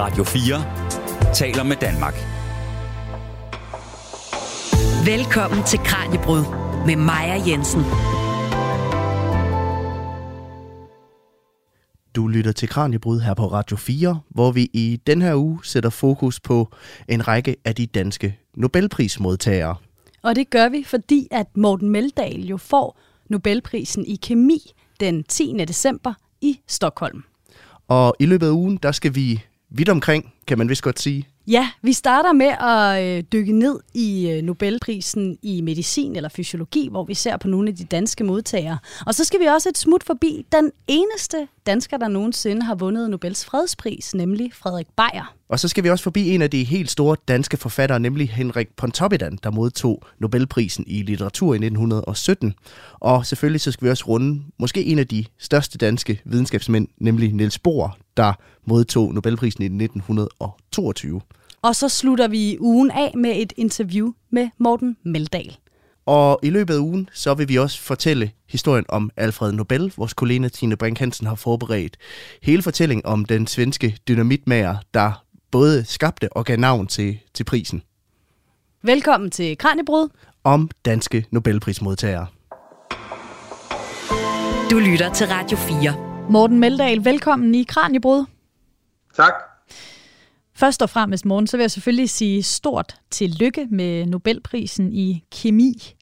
Radio 4 taler med Danmark. Velkommen til Kranjebrud med Maja Jensen. Du lytter til Kranjebrud her på Radio 4, hvor vi i den her uge sætter fokus på en række af de danske Nobelprismodtagere. Og det gør vi, fordi at Morten Meldal jo får Nobelprisen i kemi den 10. december i Stockholm. Og i løbet af ugen, der skal vi vidt omkring, kan man vist godt sige. Ja, vi starter med at øh, dykke ned i øh, Nobelprisen i medicin eller fysiologi, hvor vi ser på nogle af de danske modtagere. Og så skal vi også et smut forbi den eneste dansker, der nogensinde har vundet Nobels fredspris, nemlig Frederik Beyer. Og så skal vi også forbi en af de helt store danske forfattere, nemlig Henrik Pontoppidan, der modtog Nobelprisen i litteratur i 1917. Og selvfølgelig så skal vi også runde måske en af de største danske videnskabsmænd, nemlig Niels Bohr, der modtog Nobelprisen i 1922. Og så slutter vi ugen af med et interview med Morten Meldal. Og i løbet af ugen, så vil vi også fortælle historien om Alfred Nobel. Vores kollega Tine Brink Hansen har forberedt hele fortællingen om den svenske dynamitmager, der både skabte og gav navn til, til prisen. Velkommen til Kranjebrud. Om danske Nobelprismodtagere. Du lytter til Radio 4. Morten Meldal, velkommen i Kranjebrud. Tak. Først og fremmest, Morten, så vil jeg selvfølgelig sige stort tillykke med Nobelprisen i kemi.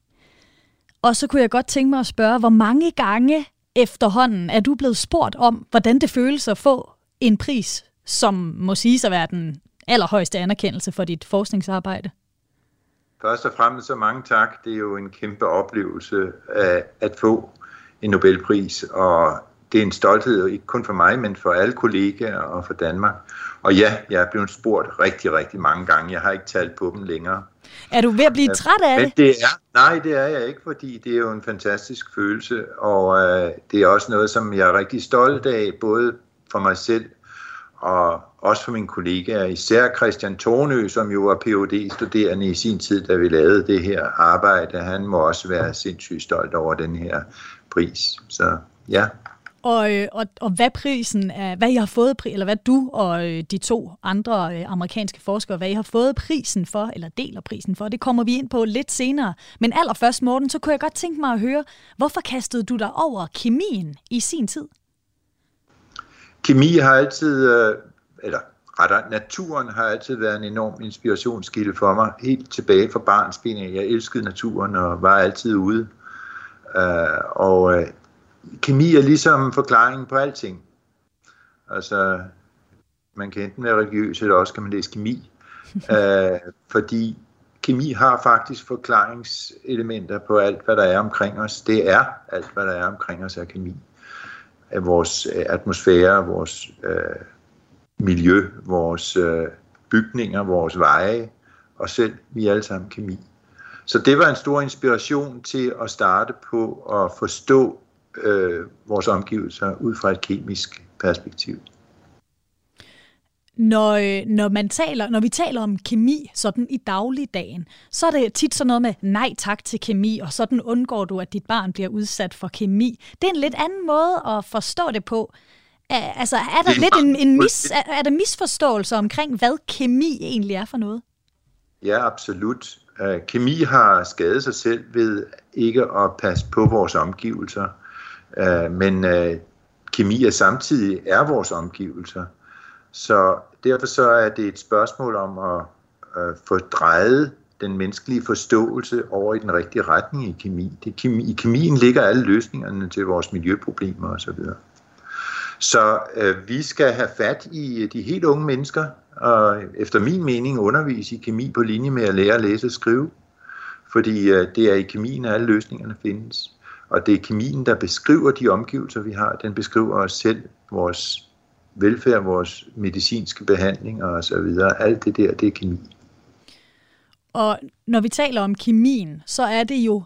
Og så kunne jeg godt tænke mig at spørge, hvor mange gange efterhånden er du blevet spurgt om, hvordan det føles at få en pris, som må sige at være den allerhøjeste anerkendelse for dit forskningsarbejde? Først og fremmest så mange tak. Det er jo en kæmpe oplevelse at, at få en Nobelpris, og det er en stolthed, ikke kun for mig, men for alle kollegaer og for Danmark. Og ja, jeg er blevet spurgt rigtig, rigtig mange gange. Jeg har ikke talt på dem længere. Er du ved at blive træt af det? det er, nej, det er jeg ikke, fordi det er jo en fantastisk følelse, og øh, det er også noget, som jeg er rigtig stolt af, både for mig selv og også for mine kollegaer, især Christian Tornø, som jo var phd studerende i sin tid, da vi lavede det her arbejde. Han må også være sindssygt stolt over den her pris. Så ja. Og, øh, og, og hvad prisen er, hvad I har fået, eller hvad du og øh, de to andre øh, amerikanske forskere, hvad I har fået prisen for, eller deler prisen for, det kommer vi ind på lidt senere. Men allerførst, Morten, så kunne jeg godt tænke mig at høre, hvorfor kastede du dig over kemien i sin tid? Kemi har altid, eller rettere, naturen har altid været en enorm inspirationskilde for mig, helt tilbage fra barnsben. Jeg elskede naturen og var altid ude. og kemi er ligesom forklaringen på alting. Altså, man kan enten være religiøs, eller også kan man læse kemi. uh, fordi kemi har faktisk forklaringselementer på alt, hvad der er omkring os. Det er alt, hvad der er omkring os, er kemi. Af vores øh, atmosfære, vores uh, miljø, vores uh, bygninger, vores veje, og selv vi er alle sammen kemi. Så det var en stor inspiration til at starte på at forstå øh, vores omgivelser ud fra et kemisk perspektiv. Når, øh, når, man taler, når vi taler om kemi sådan i dagligdagen, så er det tit sådan noget med nej tak til kemi, og sådan undgår du, at dit barn bliver udsat for kemi. Det er en lidt anden måde at forstå det på. Altså, er der lidt en, en mis, er, er der misforståelse omkring, hvad kemi egentlig er for noget? Ja, absolut. Kemi har skadet sig selv ved ikke at passe på vores omgivelser. Øh, men øh, kemi er samtidig er vores omgivelser. Så derfor så er det et spørgsmål om at øh, få drejet den menneskelige forståelse over i den rigtige retning i kemi. Det, kemi I kemien ligger alle løsningerne til vores miljøproblemer osv. Så øh, vi skal have fat i øh, de helt unge mennesker, og efter min mening undervise i kemi på linje med at lære at læse og skrive. Fordi øh, det er i kemien, at alle løsningerne findes. Og det er kemien, der beskriver de omgivelser, vi har. Den beskriver os selv, vores velfærd, vores medicinske behandlinger osv. Alt det der, det er kemi. Og når vi taler om kemien, så er det jo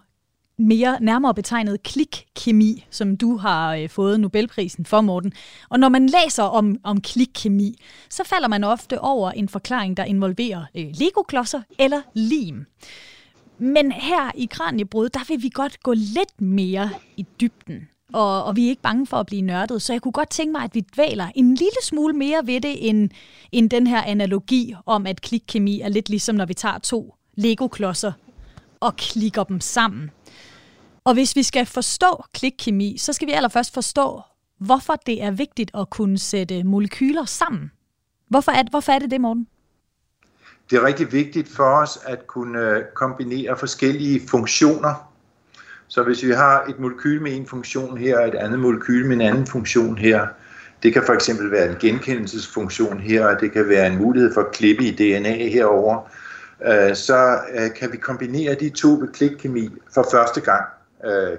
mere nærmere betegnet klikkemi, som du har øh, fået Nobelprisen for, Morten. Og når man læser om, om klikkemi, så falder man ofte over en forklaring, der involverer øh, legoklodser eller lim. Men her i Kranjebrud, der vil vi godt gå lidt mere i dybden. og, og vi er ikke bange for at blive nørdet. Så jeg kunne godt tænke mig, at vi dvæler en lille smule mere ved det, end, end den her analogi om, at klikkemi er lidt ligesom, når vi tager to Lego-klodser og klikker dem sammen. Og hvis vi skal forstå klikkemi, så skal vi allerførst forstå, hvorfor det er vigtigt at kunne sætte molekyler sammen. Hvorfor er, hvorfor er det det, Morten? Det er rigtig vigtigt for os at kunne øh, kombinere forskellige funktioner. Så hvis vi har et molekyl med en funktion her, og et andet molekyl med en anden funktion her, det kan for eksempel være en genkendelsesfunktion her, og det kan være en mulighed for at klippe i DNA herover, øh, så øh, kan vi kombinere de to ved klikkemi for første gang.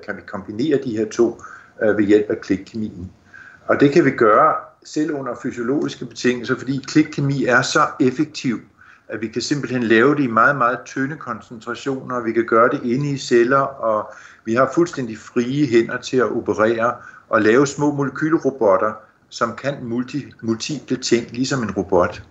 Kan vi kombinere de her to ved hjælp af klikkemien. Og det kan vi gøre selv under fysiologiske betingelser, fordi klikkemi er så effektiv, at vi kan simpelthen lave det i meget, meget tynde koncentrationer, og vi kan gøre det inde i celler, og vi har fuldstændig frie hænder til at operere og lave små molekylrobotter, som kan multi, multiple ting, ligesom en robot.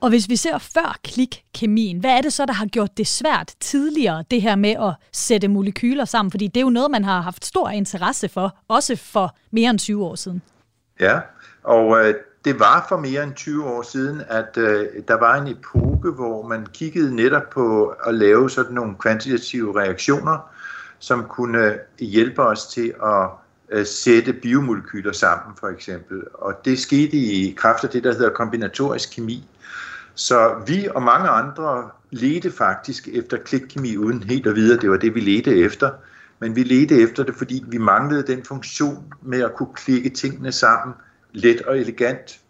Og hvis vi ser før klikkemien, hvad er det så, der har gjort det svært tidligere, det her med at sætte molekyler sammen? Fordi det er jo noget, man har haft stor interesse for, også for mere end 20 år siden. Ja, og øh, det var for mere end 20 år siden, at øh, der var en epoke, hvor man kiggede netop på at lave sådan nogle kvantitative reaktioner, som kunne øh, hjælpe os til at øh, sætte biomolekyler sammen, for eksempel. Og det skete i kraft af det, der hedder kombinatorisk kemi. Så vi og mange andre ledte faktisk efter klikkemi uden helt at vide, at det var det, vi ledte efter. Men vi ledte efter det, fordi vi manglede den funktion med at kunne klikke tingene sammen let og elegant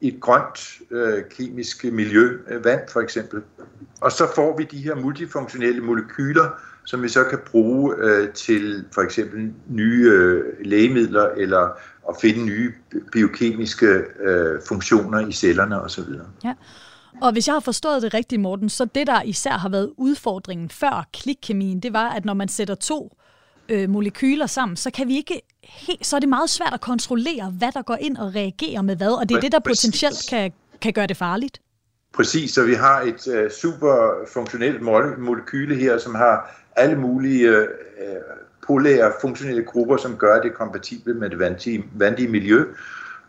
i et grønt øh, kemisk miljø, øh, vand for eksempel. Og så får vi de her multifunktionelle molekyler, som vi så kan bruge øh, til for eksempel nye øh, lægemidler eller at finde nye biokemiske øh, funktioner i cellerne osv. Ja. Og hvis jeg har forstået det rigtigt, Morten, så det, der især har været udfordringen før klikkemien, det var, at når man sætter to øh, molekyler sammen, så kan vi ikke helt, så er det meget svært at kontrollere, hvad der går ind og reagerer med hvad, og det er det, der potentielt kan, kan gøre det farligt. Præcis, så vi har et øh, super funktionelt molekyle her, som har alle mulige øh, polære funktionelle grupper, som gør det kompatibelt med det vandige, vandige miljø.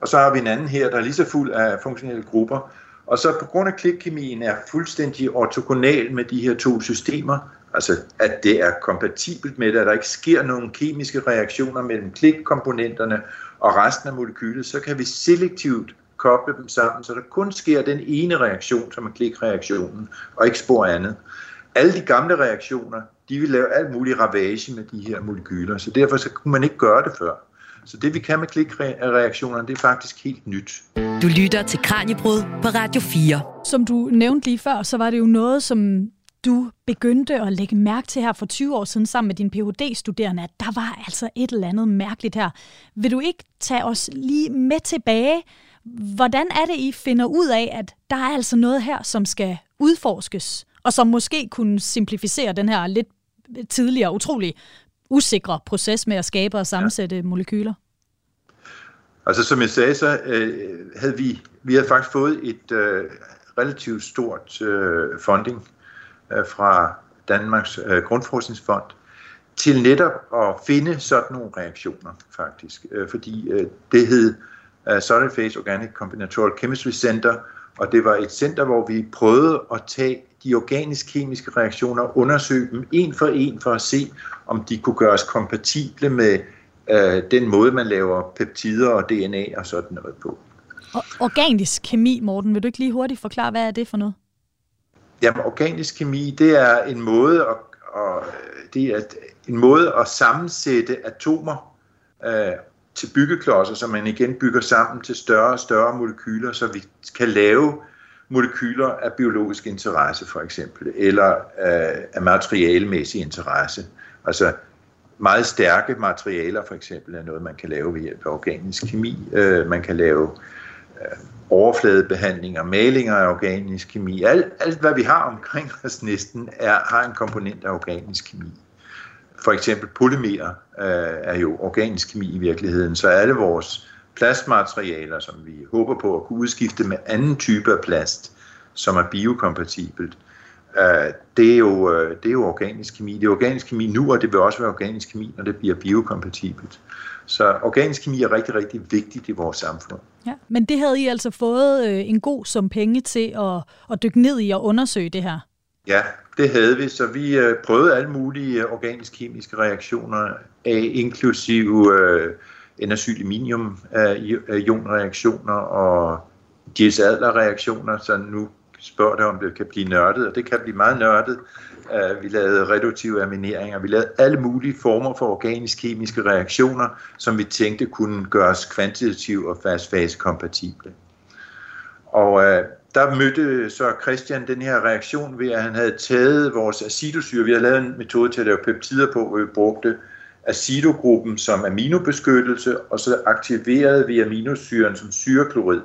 Og så har vi en anden her, der er lige så fuld af funktionelle grupper. Og så på grund af klikkemien er fuldstændig ortogonal med de her to systemer, altså at det er kompatibelt med det, at der ikke sker nogen kemiske reaktioner mellem klikkomponenterne og resten af molekylet, så kan vi selektivt koble dem sammen, så der kun sker den ene reaktion, som er klikreaktionen, og ikke spor andet. Alle de gamle reaktioner, de vil lave alt mulig ravage med de her molekyler, så derfor så kunne man ikke gøre det før. Så det vi kan med klikreaktionerne, det er faktisk helt nyt. Du lytter til Kranjebrud på Radio 4. Som du nævnte lige før, så var det jo noget, som du begyndte at lægge mærke til her for 20 år siden sammen med din Ph.D.-studerende, at der var altså et eller andet mærkeligt her. Vil du ikke tage os lige med tilbage? Hvordan er det, I finder ud af, at der er altså noget her, som skal udforskes, og som måske kunne simplificere den her lidt tidligere, utrolig usikre proces med at skabe og sammensætte ja. molekyler? Altså som jeg sagde, så øh, havde vi, vi havde faktisk fået et øh, relativt stort øh, funding Øh, fra Danmarks øh, Grundforskningsfond til netop at finde sådan nogle reaktioner faktisk. Øh, fordi det hed Solid Phase Organic Combinatorial Chemistry Center, og det var et center, hvor vi prøvede at tage de organisk-kemiske reaktioner og undersøge dem en for en for at se, om de kunne gøres kompatible med øh, den måde, man laver peptider og DNA og sådan noget på. Og organisk kemi, Morten, vil du ikke lige hurtigt forklare, hvad er det for noget? Jamen, organisk kemi, det er en måde at, og, det er en måde at sammensætte atomer øh, til byggeklodser, som man igen bygger sammen til større og større molekyler, så vi kan lave molekyler af biologisk interesse for eksempel, eller øh, af materialemæssig interesse. Altså meget stærke materialer for eksempel er noget, man kan lave ved hjælp af organisk kemi. Øh, man kan lave øh, Øh, overfladebehandlinger, malinger af organisk kemi. Alt, alt hvad vi har omkring os næsten er, har en komponent af organisk kemi. For eksempel polymerer øh, er jo organisk kemi i virkeligheden, så alle vores plastmaterialer, som vi håber på at kunne udskifte med anden type af plast, som er biokompatibelt, øh, det, er jo, øh, det er jo organisk kemi. Det er organisk kemi nu, og det vil også være organisk kemi, når det bliver biokompatibelt. Så organisk kemi er rigtig, rigtig vigtigt i vores samfund. Ja, men det havde I altså fået øh, en god sum penge til at, at dykke ned i og undersøge det her? Ja, det havde vi, så vi øh, prøvede alle mulige organisk-kemiske reaktioner af, inklusive øh, energyliminium-ionreaktioner og Diels reaktioner så nu spørger det, om det kan blive nørdet, og det kan blive meget nørdet. Øh, vi lavede reduktive amineringer, vi lavede alle mulige former for organisk-kemiske reaktioner, som vi tænkte kunne gøres kvantitativt og fast-fase kompatible. Og øh, der mødte så Christian den her reaktion ved, at han havde taget vores acidosyre. Vi havde lavet en metode til at lave peptider på, hvor vi brugte acidogruppen som aminobeskyttelse, og så aktiverede vi aminosyren som syreklorid.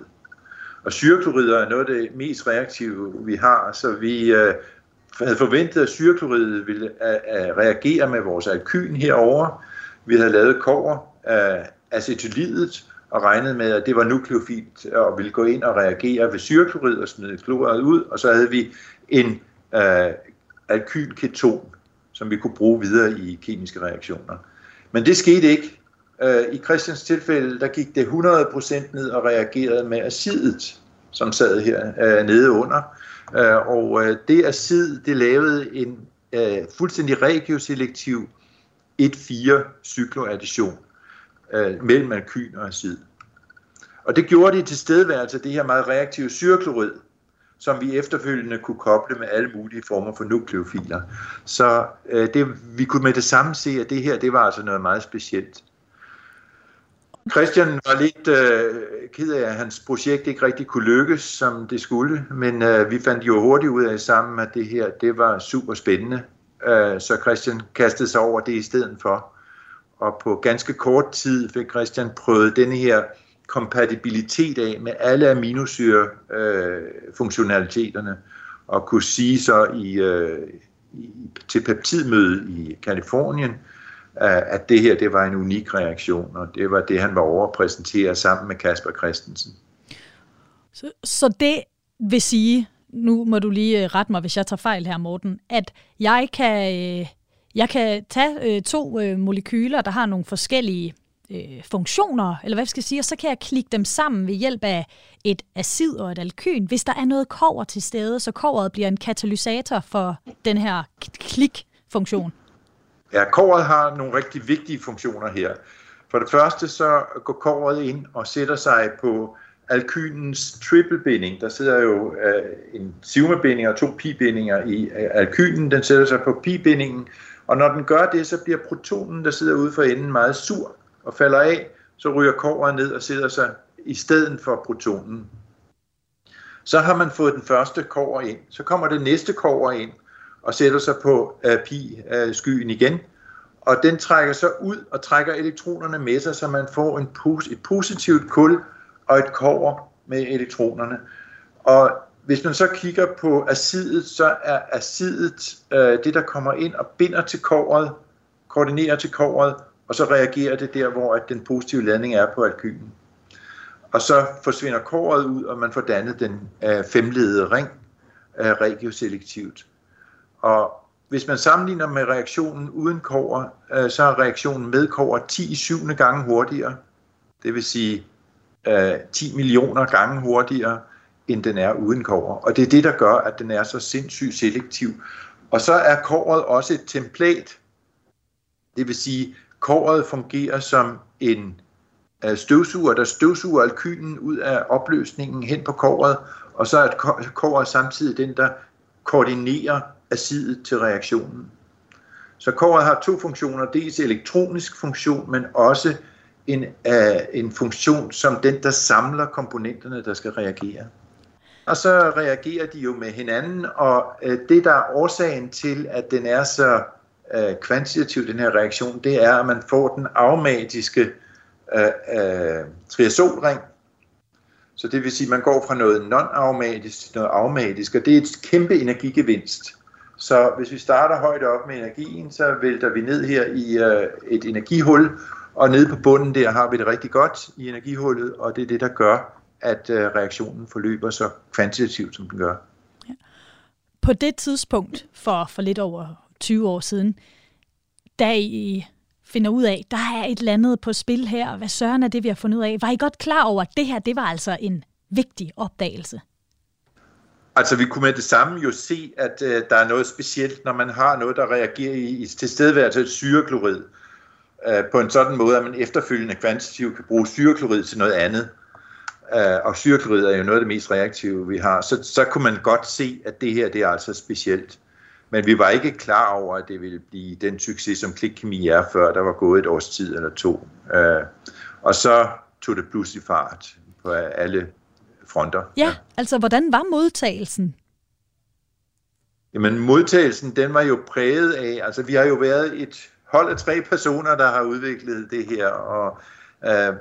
Og syreklorider er noget af det mest reaktive, vi har, så vi øh, havde forventet, at syrekloridet ville uh, uh, reagere med vores alkyn herover. Vi havde lavet kover af acetylidet og regnet med, at det var nukleofilt og ville gå ind og reagere ved syreklorid og smide kloret ud. Og så havde vi en øh, uh, alkylketon, som vi kunne bruge videre i kemiske reaktioner. Men det skete ikke. I Christians tilfælde, der gik det 100% ned og reagerede med acidet, som sad her øh, nede under. Øh, og øh, det acid, det lavede en øh, fuldstændig regioselektiv 1-4 cykloaddition øh, mellem alkyn og acid. Og det gjorde det til stedværelse af det her meget reaktive syreklorid, som vi efterfølgende kunne koble med alle mulige former for nukleofiler. Så øh, det, vi kunne med det samme se, at det her det var altså noget meget specielt. Christian var lidt øh, ked af, at hans projekt ikke rigtig kunne lykkes, som det skulle, men øh, vi fandt jo hurtigt ud af sammen, at det her det var super spændende. Øh, så Christian kastede sig over det i stedet for. Og på ganske kort tid fik Christian prøvet denne her kompatibilitet af med alle aminosyre øh, funktionaliteterne og kunne sige så i, øh, i, til peptidmødet i Kalifornien, øh, at det her det var en unik reaktion, og det var det, han var over at præsentere sammen med Kasper Christensen. Så, så det vil sige, nu må du lige øh, rette mig, hvis jeg tager fejl her, Morten, at jeg kan, øh, jeg kan tage øh, to øh, molekyler, der har nogle forskellige øh, funktioner, eller hvad skal jeg sige, og så kan jeg klikke dem sammen ved hjælp af et acid og et alkyn, hvis der er noget kover til stede, så koveret bliver en katalysator for den her klik-funktion. Ja, kåret har nogle rigtig vigtige funktioner her. For det første så går kåret ind og sætter sig på alkynens triple-binding. Der sidder jo øh, en sigma-binding og to pi-bindinger i øh, alkynen. Den sætter sig på pi-bindingen, og når den gør det, så bliver protonen, der sidder ude for enden, meget sur og falder af, så ryger kåret ned og sætter sig i stedet for protonen. Så har man fået den første kår ind. Så kommer det næste kår ind og sætter sig på øh, uh, pi-skyen øh, uh, igen. Og den trækker så ud og trækker elektronerne med sig, så man får en pos- et positivt kul og et kover med elektronerne. Og hvis man så kigger på acidet, så er acidet uh, det, der kommer ind og binder til kovret, koordinerer til kovret, og så reagerer det der, hvor at den positive ladning er på alkylen. Og så forsvinder kåret ud, og man får dannet den øh, femledede ring øh, regioselektivt. Og hvis man sammenligner med reaktionen uden kover, øh, så er reaktionen med kover 10 syvende gange hurtigere. Det vil sige øh, 10 millioner gange hurtigere, end den er uden kover. Og det er det, der gør, at den er så sindssygt selektiv. Og så er kåret også et templat. Det vil sige, Kåret fungerer som en øh, støvsuger, der støvsuger alkylen ud af opløsningen hen på kåret, og så er kåret samtidig den, der koordinerer acidet til reaktionen. Så kåret har to funktioner, dels elektronisk funktion, men også en, uh, en funktion som den, der samler komponenterne, der skal reagere. Og så reagerer de jo med hinanden, og uh, det, der er årsagen til, at den er så uh, kvantitativ, den her reaktion, det er, at man får den aromatiske uh, uh, triazolring. Så det vil sige, at man går fra noget non-aromatisk til noget aromatisk, og det er et kæmpe energigevinst. Så hvis vi starter højt op med energien, så vælter vi ned her i øh, et energihul, og nede på bunden der har vi det rigtig godt i energihullet, og det er det, der gør, at øh, reaktionen forløber så kvantitativt, som den gør. Ja. på det tidspunkt, for, for lidt over 20 år siden, da I finder ud af, der er et eller andet på spil her, hvad søren er det, vi har fundet ud af? Var I godt klar over, at det her, det var altså en vigtig opdagelse? Altså, vi kunne med det samme jo se, at øh, der er noget specielt, når man har noget, der reagerer i, i tilstedeværelse af syreklorid, øh, på en sådan måde, at man efterfølgende kvantitativt kan bruge syreklorid til noget andet. Øh, og syreklorid er jo noget af det mest reaktive, vi har. Så, så kunne man godt se, at det her, det er altså specielt. Men vi var ikke klar over, at det ville blive den succes, som klikkemi er, før der var gået et års tid eller to. Øh, og så tog det pludselig fart på alle fronter. Ja, ja, altså hvordan var modtagelsen? Jamen modtagelsen, den var jo præget af, altså vi har jo været et hold af tre personer, der har udviklet det her, og uh,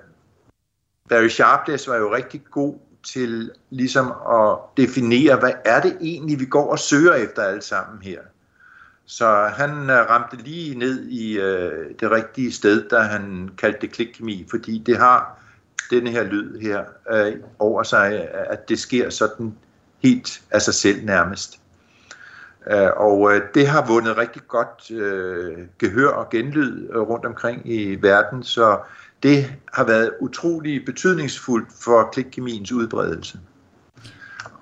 Barry Sharpless var jo rigtig god til ligesom at definere, hvad er det egentlig, vi går og søger efter alle sammen her. Så han uh, ramte lige ned i uh, det rigtige sted, da han kaldte det klikkemi, fordi det har den her lyd her øh, over sig, øh, at det sker sådan helt af sig selv nærmest. Øh, og øh, det har vundet rigtig godt øh, gehør og genlyd øh, rundt omkring i verden, så det har været utrolig betydningsfuldt for klikkemiens udbredelse.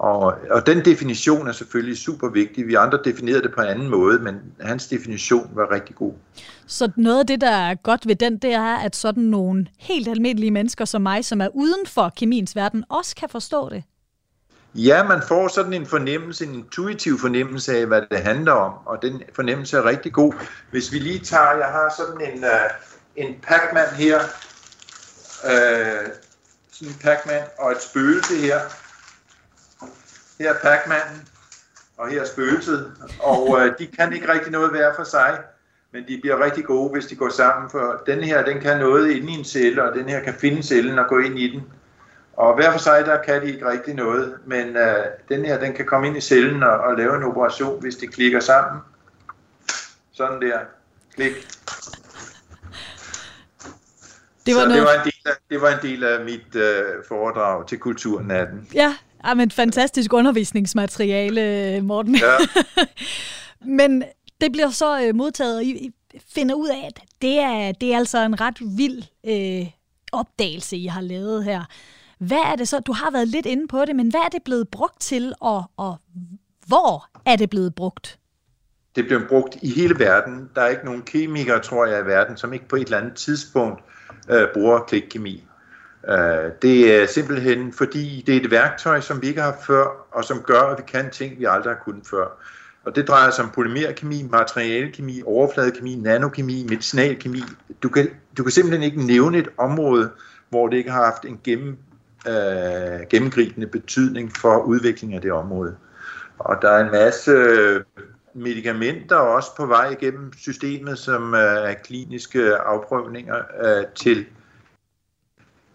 Og, og den definition er selvfølgelig super vigtig. Vi andre definerede det på en anden måde, men hans definition var rigtig god. Så noget af det, der er godt ved den, det er, at sådan nogle helt almindelige mennesker som mig, som er uden for kemiens verden, også kan forstå det. Ja, man får sådan en fornemmelse, en intuitiv fornemmelse af, hvad det handler om, og den fornemmelse er rigtig god. Hvis vi lige tager, jeg har sådan en, uh, en Pac-Man her, uh, sådan en Pac-Man og et spøgelse her, her er Pac-Manen, og her er spøgelset, og øh, de kan ikke rigtig noget være for sig, men de bliver rigtig gode, hvis de går sammen, for den her, den kan noget inde i en celle, og den her kan finde cellen og gå ind i den. Og hver for sig, der kan de ikke rigtig noget, men øh, den her, den kan komme ind i cellen og, og lave en operation, hvis de klikker sammen. Sådan der. Klik. Det var, Så noget... det, var en del af, det var en del af mit øh, foredrag til Kulturnatten. Ja, Ja, men fantastisk undervisningsmateriale, Morten. Ja. men det bliver så øh, modtaget, og I finder ud af, at det er, det er altså en ret vild øh, opdagelse, I har lavet her. Hvad er det så? Du har været lidt inde på det, men hvad er det blevet brugt til, og, og hvor er det blevet brugt? Det bliver brugt i hele verden. Der er ikke nogen kemikere, tror jeg, i verden, som ikke på et eller andet tidspunkt øh, bruger klikkemi. Øh, det er simpelthen fordi, det er et værktøj, som vi ikke har før, og som gør, at vi kan ting, vi aldrig har kunnet før. Og det drejer sig om polymerkemi, materialekemi, overfladekemi, nanokemi, medicinalkemi. Du kan, du kan simpelthen ikke nævne et område, hvor det ikke har haft en gennem, øh, gennemgribende betydning for udviklingen af det område. Og der er en masse øh, medicamenter også på vej igennem systemet, som øh, er kliniske afprøvninger øh, til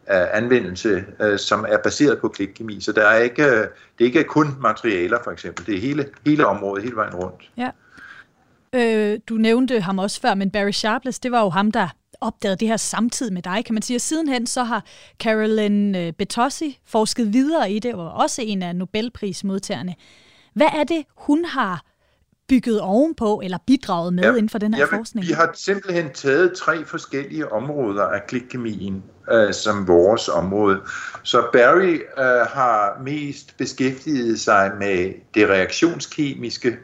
anvendelse, øh, som er baseret på klikkemi. Så der er ikke, øh, det er ikke kun materialer for eksempel, det er hele, hele området, hele vejen rundt. Ja. Øh, du nævnte ham også før, men Barry Sharpless, det var jo ham, der opdagede det her samtidig med dig, kan man sige. Og sidenhen så har Carolyn øh, Betossi forsket videre i det, og også en af Nobelprismodtagerne. Hvad er det, hun har bygget ovenpå eller bidraget med ja, inden for den her ja, forskning? Vi har simpelthen taget tre forskellige områder af klikkemien øh, som vores område. Så Barry øh, har mest beskæftiget sig med det reaktionskemiske.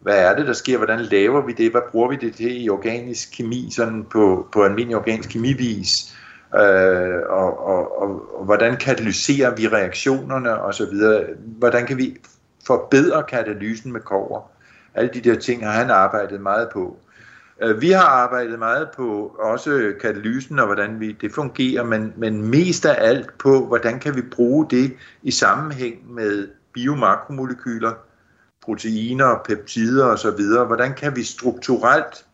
Hvad er det, der sker? Hvordan laver vi det? Hvad bruger vi det til i organisk kemi, sådan på, på almindelig organisk kemivis? Øh, og, og, og, og hvordan katalyserer vi reaktionerne osv.? Hvordan kan vi forbedre katalysen med kover? Alle de der ting har han arbejdet meget på. Øh, vi har arbejdet meget på også katalysen og hvordan vi, det fungerer, men, men mest af alt på, hvordan kan vi bruge det i sammenhæng med biomakromolekyler, proteiner, peptider osv. Hvordan kan vi strukturelt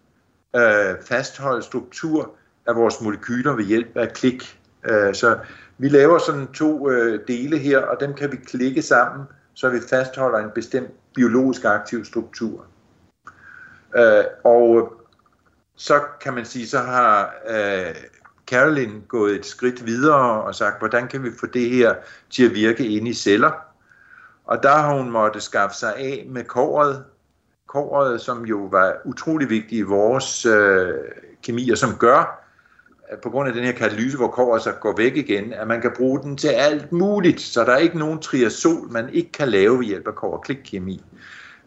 øh, fastholde struktur af vores molekyler ved hjælp af klik? Øh, så vi laver sådan to øh, dele her, og dem kan vi klikke sammen, så vi fastholder en bestemt biologisk aktiv struktur. Øh, og så kan man sige, så har øh, Carolyn gået et skridt videre og sagt, hvordan kan vi få det her til at virke inde i celler? Og der har hun måtte skaffe sig af med kåret, kåret som jo var utrolig vigtig i vores øh, kemi, og som gør, at på grund af den her katalyse, hvor kover så altså går væk igen, at man kan bruge den til alt muligt, så der er ikke nogen triazol, man ikke kan lave ved hjælp af kover klikkemi.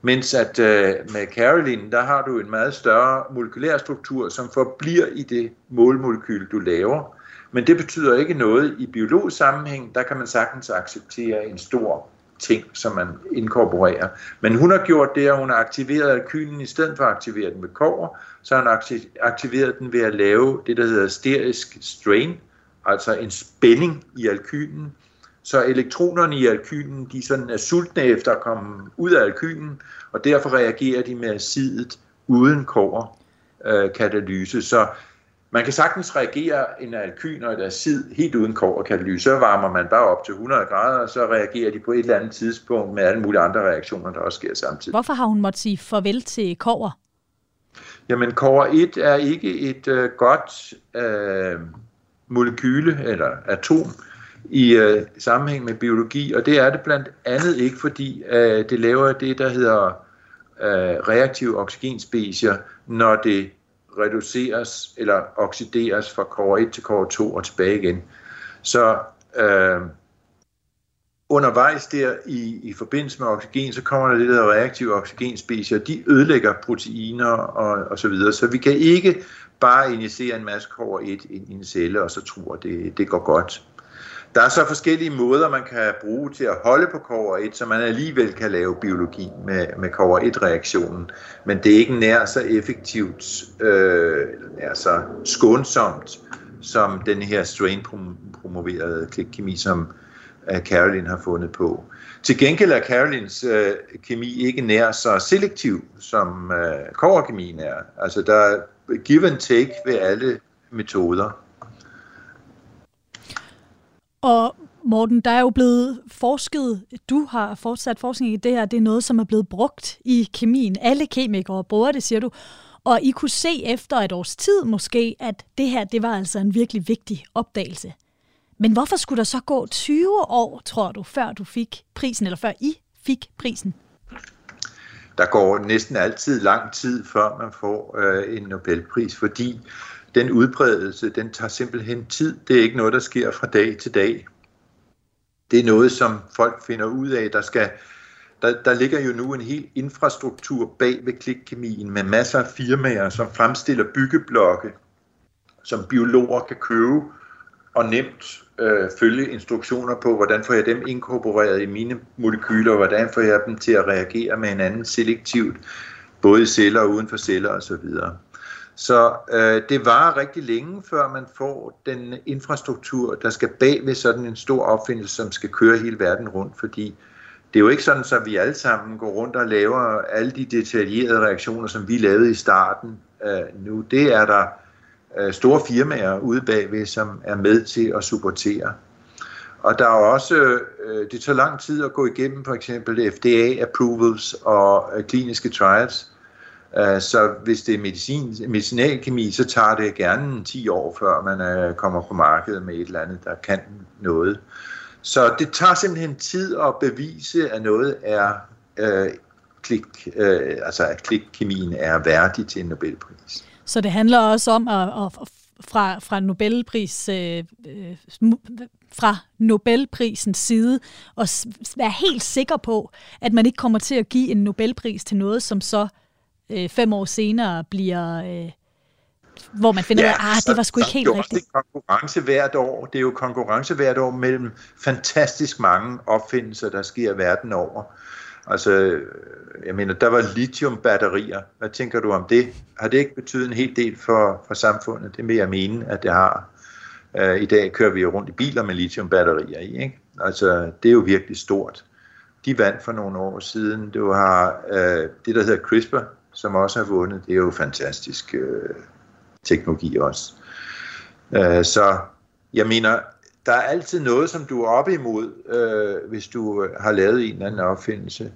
Mens at øh, med Caroline, der har du en meget større molekylær struktur, som forbliver i det målmolekyl, du laver. Men det betyder ikke noget i biologisk sammenhæng. Der kan man sagtens acceptere en stor ting, som man inkorporerer. Men hun har gjort det, at hun har aktiveret alkylen i stedet for at aktivere den med kover, så har hun aktiveret den ved at lave det, der hedder sterisk strain, altså en spænding i alkylen, så elektronerne i alkylen, de sådan er sultne efter at komme ud af alkylen, og derfor reagerer de med acidet uden kover øh, katalyse. Så man kan sagtens reagere en alkyn og et acid helt uden katalyse. Så varmer man bare op til 100 grader, og så reagerer de på et eller andet tidspunkt med alle mulige andre reaktioner, der også sker samtidig. Hvorfor har hun måttet sige farvel til kover? Jamen, kover 1 er ikke et øh, godt øh, molekyle eller atom i øh, sammenhæng med biologi, og det er det blandt andet ikke, fordi øh, det laver det, der hedder øh, reaktive oxygenspecier, når det reduceres eller oxideres fra kår 1 til kår 2 og tilbage igen. Så øh, undervejs der i, i forbindelse med oxygen, så kommer der det der reaktive oxygenspecier, de ødelægger proteiner og, og så videre. Så vi kan ikke bare injicere en masse kår 1 ind i en celle, og så tror at det, det går godt. Der er så forskellige måder, man kan bruge til at holde på kover 1, så man alligevel kan lave biologi med, med kover 1-reaktionen. Men det er ikke nær så effektivt, øh, nær så skånsomt, som den her strain-promoverede klikkemi, som øh, Caroline har fundet på. Til gengæld er Carolines øh, kemi ikke nær så selektiv, som øh, koverkemien er. Altså der er give and take ved alle metoder. Og Morten, der er jo blevet forsket, du har fortsat forskning i det her, det er noget, som er blevet brugt i kemien. Alle kemikere bruger det, siger du. Og I kunne se efter et års tid måske, at det her, det var altså en virkelig vigtig opdagelse. Men hvorfor skulle der så gå 20 år, tror du, før du fik prisen, eller før I fik prisen? Der går næsten altid lang tid, før man får øh, en Nobelpris, fordi den udbredelse, den tager simpelthen tid. Det er ikke noget, der sker fra dag til dag. Det er noget, som folk finder ud af. Der, skal, der, der ligger jo nu en hel infrastruktur bag ved klikkemien med masser af firmaer, som fremstiller byggeblokke, som biologer kan købe og nemt øh, følge instruktioner på, hvordan får jeg dem inkorporeret i mine molekyler, og hvordan får jeg dem til at reagere med hinanden selektivt, både i celler og uden for celler osv. Så øh, det varer rigtig længe, før man får den infrastruktur, der skal bag ved sådan en stor opfindelse, som skal køre hele verden rundt, fordi det er jo ikke sådan, at vi alle sammen går rundt og laver alle de detaljerede reaktioner, som vi lavede i starten øh, nu. Det er der øh, store firmaer ude bagved, som er med til at supportere. Og der er også, øh, det tager lang tid at gå igennem for eksempel FDA approvals og øh, kliniske trials, Øh, så hvis det er medicin, medicinalkemi, så tager det gerne 10 år, før man øh, kommer på markedet med et eller andet, der kan noget. Så det tager simpelthen tid at bevise, at noget er øh, klik, øh, altså at klikkemien er værdig til en Nobelpris. Så det handler også om at, at fra, fra Nobelpris øh, øh fra Nobelprisens side at være helt sikker på, at man ikke kommer til at give en Nobelpris til noget, som så øh, fem år senere bliver... Øh, hvor man finder ja, ud af, ah, det var sgu ikke helt rigtigt. Det er konkurrence hvert år. Det er jo konkurrence hvert år mellem fantastisk mange opfindelser, der sker verden over. Altså, jeg mener, der var lithium-batterier. Hvad tænker du om det? Har det ikke betydet en hel del for, for samfundet? Det vil jeg mene, at det har. Uh, I dag kører vi jo rundt i biler med lithium-batterier i. Ikke? Altså, det er jo virkelig stort. De vandt for nogle år siden. Du har uh, det, der hedder CRISPR, som også har vundet. Det er jo fantastisk øh, teknologi også. Øh, så jeg mener, der er altid noget, som du er op imod, øh, hvis du øh, har lavet en eller anden opfindelse.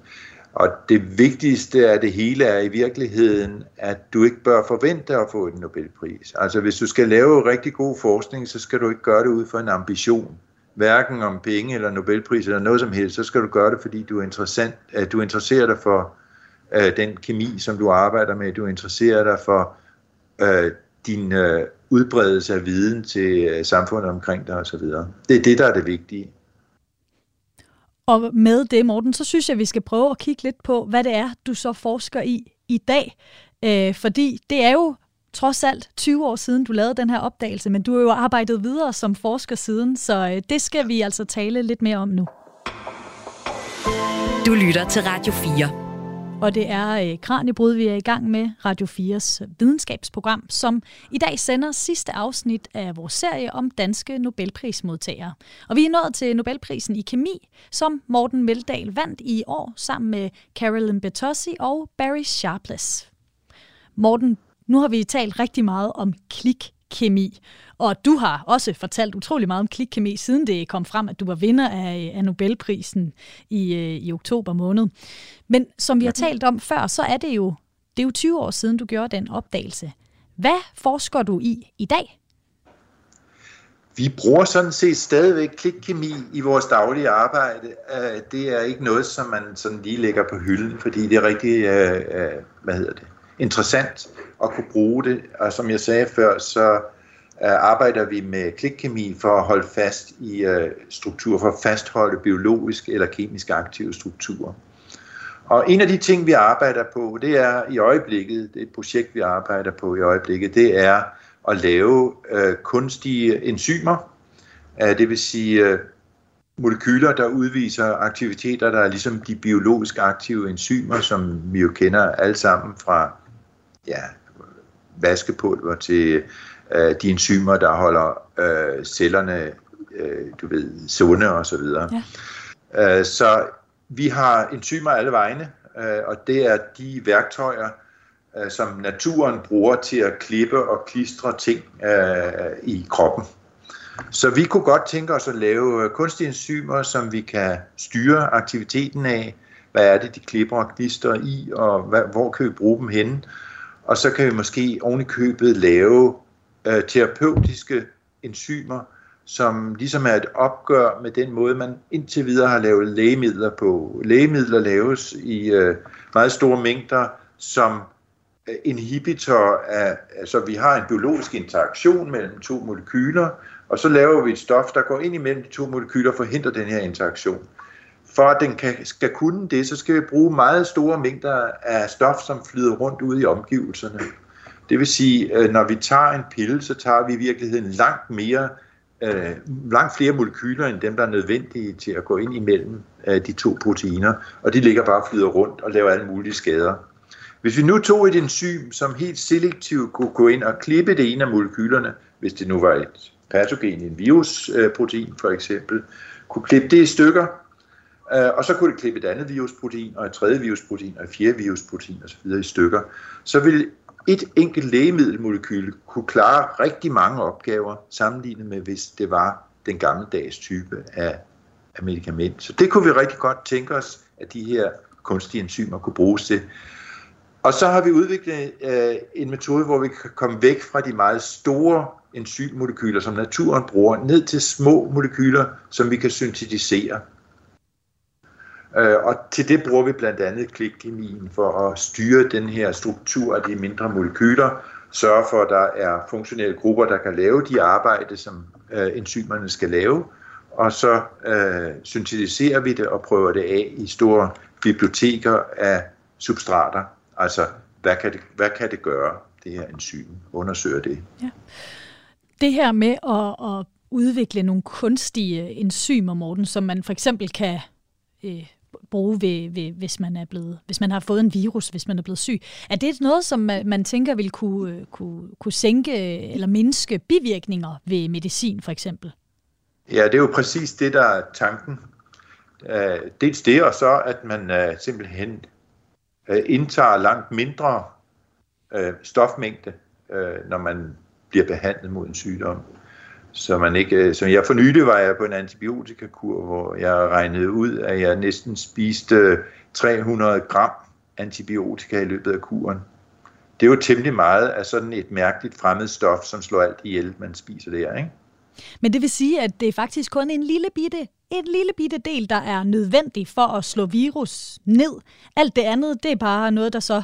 Og det vigtigste af det hele er i virkeligheden, at du ikke bør forvente at få en Nobelpris. Altså hvis du skal lave rigtig god forskning, så skal du ikke gøre det ud for en ambition. hverken om penge eller Nobelpris eller noget som helst, så skal du gøre det, fordi du er interessant, at du interesserer dig for øh, den kemi, som du arbejder med, du interesserer dig for øh, din øh, udbredelse af viden til øh, samfundet omkring dig osv. Det er det, der er det vigtige. Og med det, Morten, så synes jeg, at vi skal prøve at kigge lidt på, hvad det er, du så forsker i i dag. Øh, fordi det er jo trods alt 20 år siden, du lavede den her opdagelse, men du har jo arbejdet videre som forsker siden, så øh, det skal vi altså tale lidt mere om nu. Du lytter til Radio 4. Og det er øh, Kranjebrud, vi er i gang med Radio 4's videnskabsprogram, som i dag sender sidste afsnit af vores serie om danske Nobelprismodtagere. Og vi er nået til Nobelprisen i kemi, som Morten Meldal vandt i år sammen med Carolyn Bertossi og Barry Sharpless. Morten, nu har vi talt rigtig meget om klik klikkemi, og du har også fortalt utrolig meget om klikkemi, siden det kom frem, at du var vinder af, af Nobelprisen i, øh, i oktober måned. Men som vi har talt om før, så er det jo, det er jo 20 år siden, du gjorde den opdagelse. Hvad forsker du i i dag? Vi bruger sådan set stadigvæk klikkemi i vores daglige arbejde. Øh, det er ikke noget, som man sådan lige lægger på hylden, fordi det er rigtig, øh, hvad hedder det, interessant at kunne bruge det. Og som jeg sagde før, så øh, arbejder vi med klikkemi for at holde fast i øh, strukturer, for at fastholde biologisk eller kemisk aktive strukturer. Og en af de ting, vi arbejder på, det er i øjeblikket, det projekt, vi arbejder på i øjeblikket, det er at lave øh, kunstige enzymer, øh, det vil sige øh, molekyler, der udviser aktiviteter, der er ligesom de biologisk aktive enzymer, som vi jo kender alle sammen fra ja, vaskepulver til øh, de enzymer, der holder øh, cellerne øh, du ved, sunde og så videre. Ja. Øh, så vi har enzymer alle vegne, øh, og det er de værktøjer, øh, som naturen bruger til at klippe og klistre ting øh, i kroppen. Så vi kunne godt tænke os at lave øh, kunstige enzymer, som vi kan styre aktiviteten af. Hvad er det, de klipper og klister i, og hvad, hvor kan vi bruge dem henne? Og så kan vi måske oven i købet lave øh, terapeutiske enzymer, som ligesom er et opgør med den måde, man indtil videre har lavet lægemidler på. Lægemidler laves i øh, meget store mængder som øh, inhibitor af, altså vi har en biologisk interaktion mellem to molekyler, og så laver vi et stof, der går ind imellem de to molekyler og forhindrer den her interaktion. For at den kan, skal kunne det, så skal vi bruge meget store mængder af stof, som flyder rundt ud i omgivelserne. Det vil sige, øh, når vi tager en pille, så tager vi i virkeligheden langt mere, øh, langt flere molekyler end dem, der er nødvendige til at gå ind imellem øh, de to proteiner, og de ligger bare og flyder rundt og laver alle mulige skader. Hvis vi nu tog et enzym, som helt selektivt kunne gå ind og klippe det ene af molekylerne, hvis det nu var et patogen, en virusprotein øh, for eksempel, kunne klippe det i stykker, Øh, og så kunne det klippe et andet virusprotein, og et tredje virusprotein, og et fjerde virusprotein osv. i stykker. Så vil et enkelt lægemiddelmolekyl kunne klare rigtig mange opgaver, sammenlignet med hvis det var den gammeldags type af, af medicament. Så det kunne vi rigtig godt tænke os, at de her kunstige enzymer kunne bruges til. Og så har vi udviklet øh, en metode, hvor vi kan komme væk fra de meget store enzymmolekyler, som naturen bruger, ned til små molekyler, som vi kan syntetisere. Øh, og til det bruger vi blandt andet klikkemien for at styre den her struktur af de mindre molekyler, sørge for, at der er funktionelle grupper, der kan lave de arbejde, som øh, enzymerne skal lave, og så øh, syntetiserer vi det og prøver det af i store biblioteker af substrater. Altså, hvad kan det, hvad kan det gøre, det her enzym? Undersøger det. Ja. Det her med at, at udvikle nogle kunstige enzymer, Morten, som man for eksempel kan øh, bruge, ved, ved, hvis, man er blevet, hvis man har fået en virus, hvis man er blevet syg. Er det noget, som man tænker vil kunne, øh, kunne, kunne sænke eller mindske bivirkninger ved medicin for eksempel? Ja, det er jo præcis det, der er tanken. Øh, dels det, og så at man øh, simpelthen indtager langt mindre stofmængde, når man bliver behandlet mod en sygdom. Så man ikke, øh, så jeg for nylig var jeg på en antibiotikakur, hvor jeg regnede ud, at jeg næsten spiste 300 gram antibiotika i løbet af kuren. Det er jo temmelig meget af sådan et mærkeligt fremmed stof, som slår alt ihjel, man spiser der, ikke? Men det vil sige, at det er faktisk kun en lille bitte, en lille bitte del, der er nødvendig for at slå virus ned. Alt det andet, det er bare noget, der så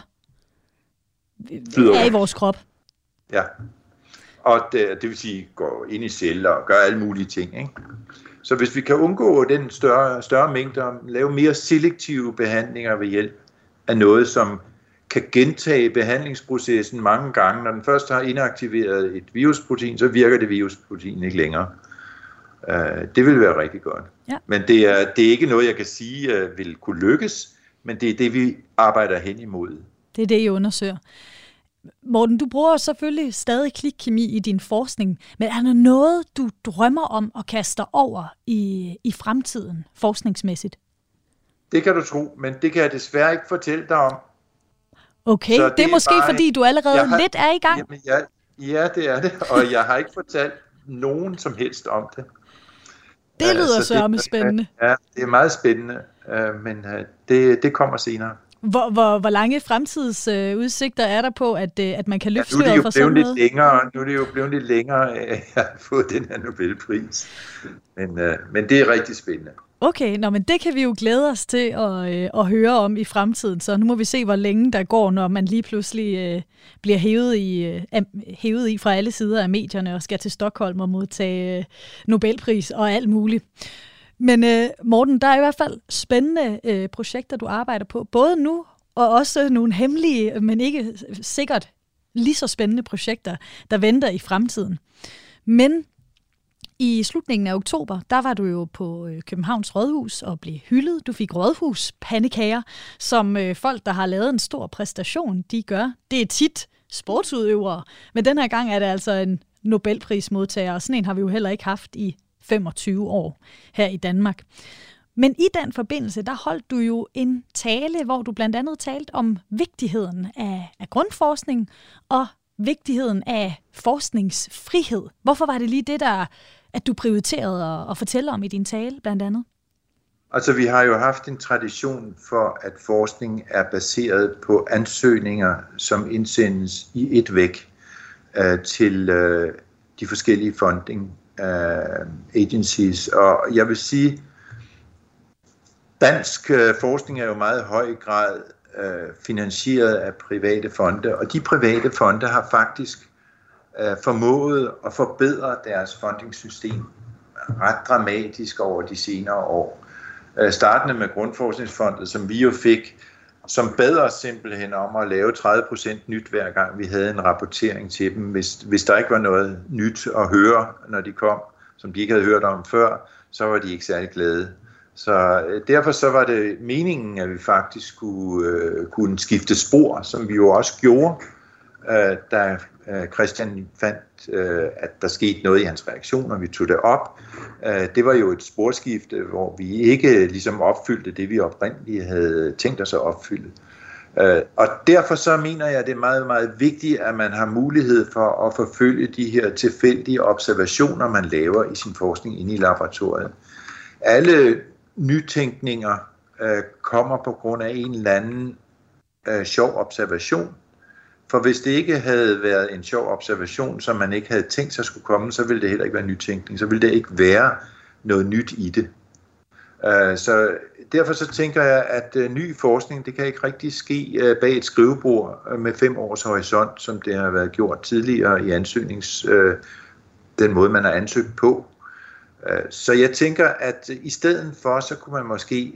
er i vores krop. Ja. Og det, det vil sige, går ind i celler og gør alle mulige ting. Ikke? Så hvis vi kan undgå den større, større mængde, og lave mere selektive behandlinger ved hjælp af noget, som kan gentage behandlingsprocessen mange gange. Når den først har inaktiveret et virusprotein, så virker det virusprotein ikke længere. Uh, det vil være rigtig godt. Ja. Men det er, det er ikke noget, jeg kan sige uh, vil kunne lykkes, men det er det, vi arbejder hen imod. Det er det, I undersøger. Morten, du bruger selvfølgelig stadig klikkemi i din forskning, men er der noget, du drømmer om at kaste over i, i fremtiden, forskningsmæssigt? Det kan du tro, men det kan jeg desværre ikke fortælle dig om. Okay, Så det, det er måske bare- fordi, du allerede Jeg har- lidt er i gang. Jamen, ja, ja, det er det, og jeg har ikke fortalt nogen som helst om det. Det lyder så sørme spændende. Ja, det er meget spændende, øh, men øh, det, det kommer senere. Hvor, hvor, hvor lange fremtidsudsigter er der på, at, øh, at man kan Ja, løfte nu er det sløret jo for blevet sådan lidt noget? længere, nu er det jo blevet lidt længere, at jeg har fået den her Nobelpris. Men, øh, men det er rigtig spændende. Okay, nå, men det kan vi jo glæde os til at, øh, at høre om i fremtiden. Så nu må vi se, hvor længe der går, når man lige pludselig øh, bliver hævet i, øh, hævet i fra alle sider af medierne og skal til Stockholm og modtage øh, Nobelpris og alt muligt. Men øh, Morten, der er i hvert fald spændende øh, projekter, du arbejder på, både nu og også nogle hemmelige, men ikke sikkert lige så spændende projekter, der venter i fremtiden. Men i slutningen af oktober, der var du jo på øh, Københavns Rådhus og blev hyldet. Du fik rådhuspandekager, som øh, folk, der har lavet en stor præstation, de gør. Det er tit sportsudøvere, men den her gang er det altså en Nobelprismodtager, og sådan en har vi jo heller ikke haft i 25 år her i Danmark. Men i den forbindelse, der holdt du jo en tale, hvor du blandt andet talte om vigtigheden af, af grundforskning og vigtigheden af forskningsfrihed. Hvorfor var det lige det, der, at du prioriterede at, at fortælle om i din tale, blandt andet? Altså, vi har jo haft en tradition for, at forskning er baseret på ansøgninger, som indsendes i et væk øh, til øh, de forskellige funding øh, agencies. Og jeg vil sige, dansk øh, forskning er jo meget høj grad øh, finansieret af private fonde, og de private fonde har faktisk øh, formået at forbedre deres fundingssystem ret dramatisk over de senere år. Øh, startende med Grundforskningsfondet, som vi jo fik, som bad os simpelthen om at lave 30% nyt hver gang vi havde en rapportering til dem, hvis, hvis der ikke var noget nyt at høre, når de kom, som de ikke havde hørt om før, så var de ikke særlig glade. Så øh, derfor så var det meningen, at vi faktisk skulle øh, kunne skifte spor, som vi jo også gjorde, øh, da Øh, Christian fandt, øh, at der skete noget i hans reaktion, og vi tog det op. Øh, det var jo et sporskifte, hvor vi ikke ligesom opfyldte det, vi oprindeligt havde tænkt os at opfylde. Og derfor så mener jeg, at det er meget, meget vigtigt, at man har mulighed for at forfølge de her tilfældige observationer, man laver i sin forskning inde i laboratoriet. Alle nytænkninger kommer på grund af en eller anden sjov observation. For hvis det ikke havde været en sjov observation, som man ikke havde tænkt sig skulle komme, så ville det heller ikke være nytænkning. Så ville det ikke være noget nyt i det. Øh, så derfor så tænker jeg, at øh, ny forskning, det kan ikke rigtig ske øh, bag et skrivebord med fem års horisont, som det har været gjort tidligere i ansøgnings, den måde, man har ansøgt på. Så jeg tænker, at i stedet for, så kunne man måske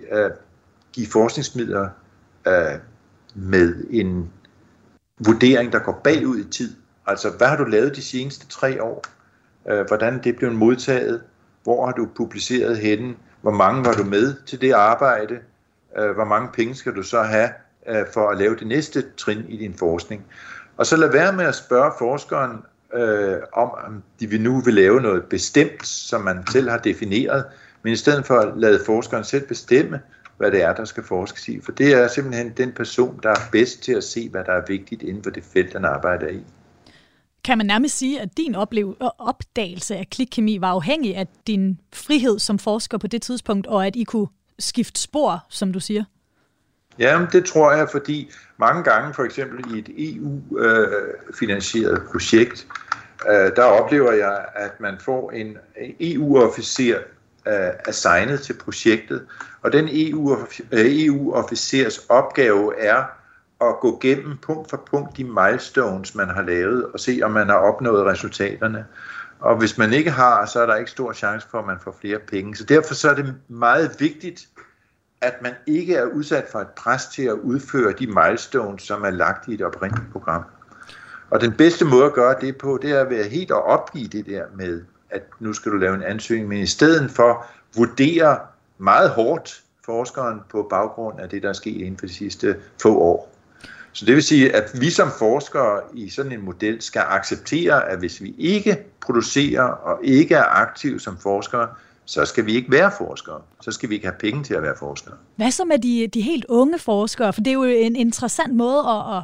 give forskningsmidler med en vurdering, der går bagud i tid. Altså, hvad har du lavet de seneste tre år? Øh, hvordan det blev modtaget? Hvor har du publiceret henne? Hvor mange var du med til det arbejde? Øh, hvor mange penge skal du så have øh, for at lave det næste trin i din forskning? Og så lad være med at spørge forskeren øh, om, om de vil nu vil lave noget bestemt, som man selv har defineret, men i stedet for at lade forskeren selv bestemme, hvad det er, der skal forskes i. For det er simpelthen den person, der er bedst til at se, hvad der er vigtigt inden for det felt, den arbejder i. Kan man nærmest sige, at din oplev- opdagelse af klikkemi var afhængig af din frihed som forsker på det tidspunkt, og at I kunne skifte spor, som du siger? Jamen, det tror jeg, fordi mange gange, for eksempel i et EU-finansieret projekt, øh, der oplever jeg, at man får en EU-officer øh, assignet til projektet, og den EU-officers øh, e opgave er at gå gennem punkt for punkt de milestones, man har lavet, og se, om man har opnået resultaterne. Og hvis man ikke har, så er der ikke stor chance for, at man får flere penge. Så derfor så er det meget vigtigt, at man ikke er udsat for et pres til at udføre de milestones, som er lagt i et oprindeligt program. Og den bedste måde at gøre det på, det er at være helt og opgive det der med, at nu skal du lave en ansøgning, men i stedet for vurdere meget hårdt forskeren på baggrund af det, der er sket inden for de sidste få år. Så det vil sige, at vi som forskere i sådan en model skal acceptere, at hvis vi ikke producerer og ikke er aktive som forskere, så skal vi ikke være forskere. Så skal vi ikke have penge til at være forskere. Hvad så med de, de helt unge forskere? For det er jo en interessant måde at, at,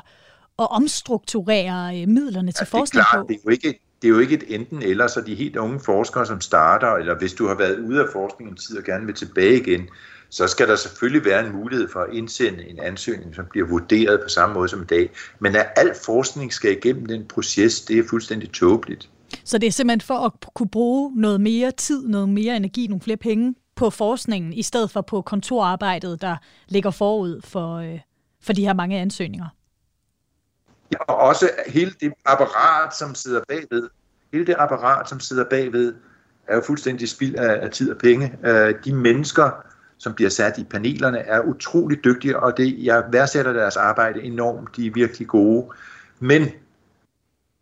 at omstrukturere øh, midlerne til ja, forskning på. Det er jo ikke, det er jo ikke et enten eller, så de helt unge forskere, som starter, eller hvis du har været ude af forskningen en tid og gerne vil tilbage igen, så skal der selvfølgelig være en mulighed for at indsende en ansøgning, som bliver vurderet på samme måde som i dag. Men at al forskning skal igennem den proces, det er fuldstændig tåbeligt. Så det er simpelthen for at kunne bruge noget mere tid, noget mere energi, nogle flere penge på forskningen, i stedet for på kontorarbejdet, der ligger forud for, øh, for de her mange ansøgninger. Ja, og også hele det apparat, som sidder bagved. Hele det apparat, som sidder bagved, er jo fuldstændig spild af, af tid og penge. Uh, de mennesker, som bliver sat i panelerne, er utrolig dygtige, og det, jeg værdsætter deres arbejde enormt. De er virkelig gode. Men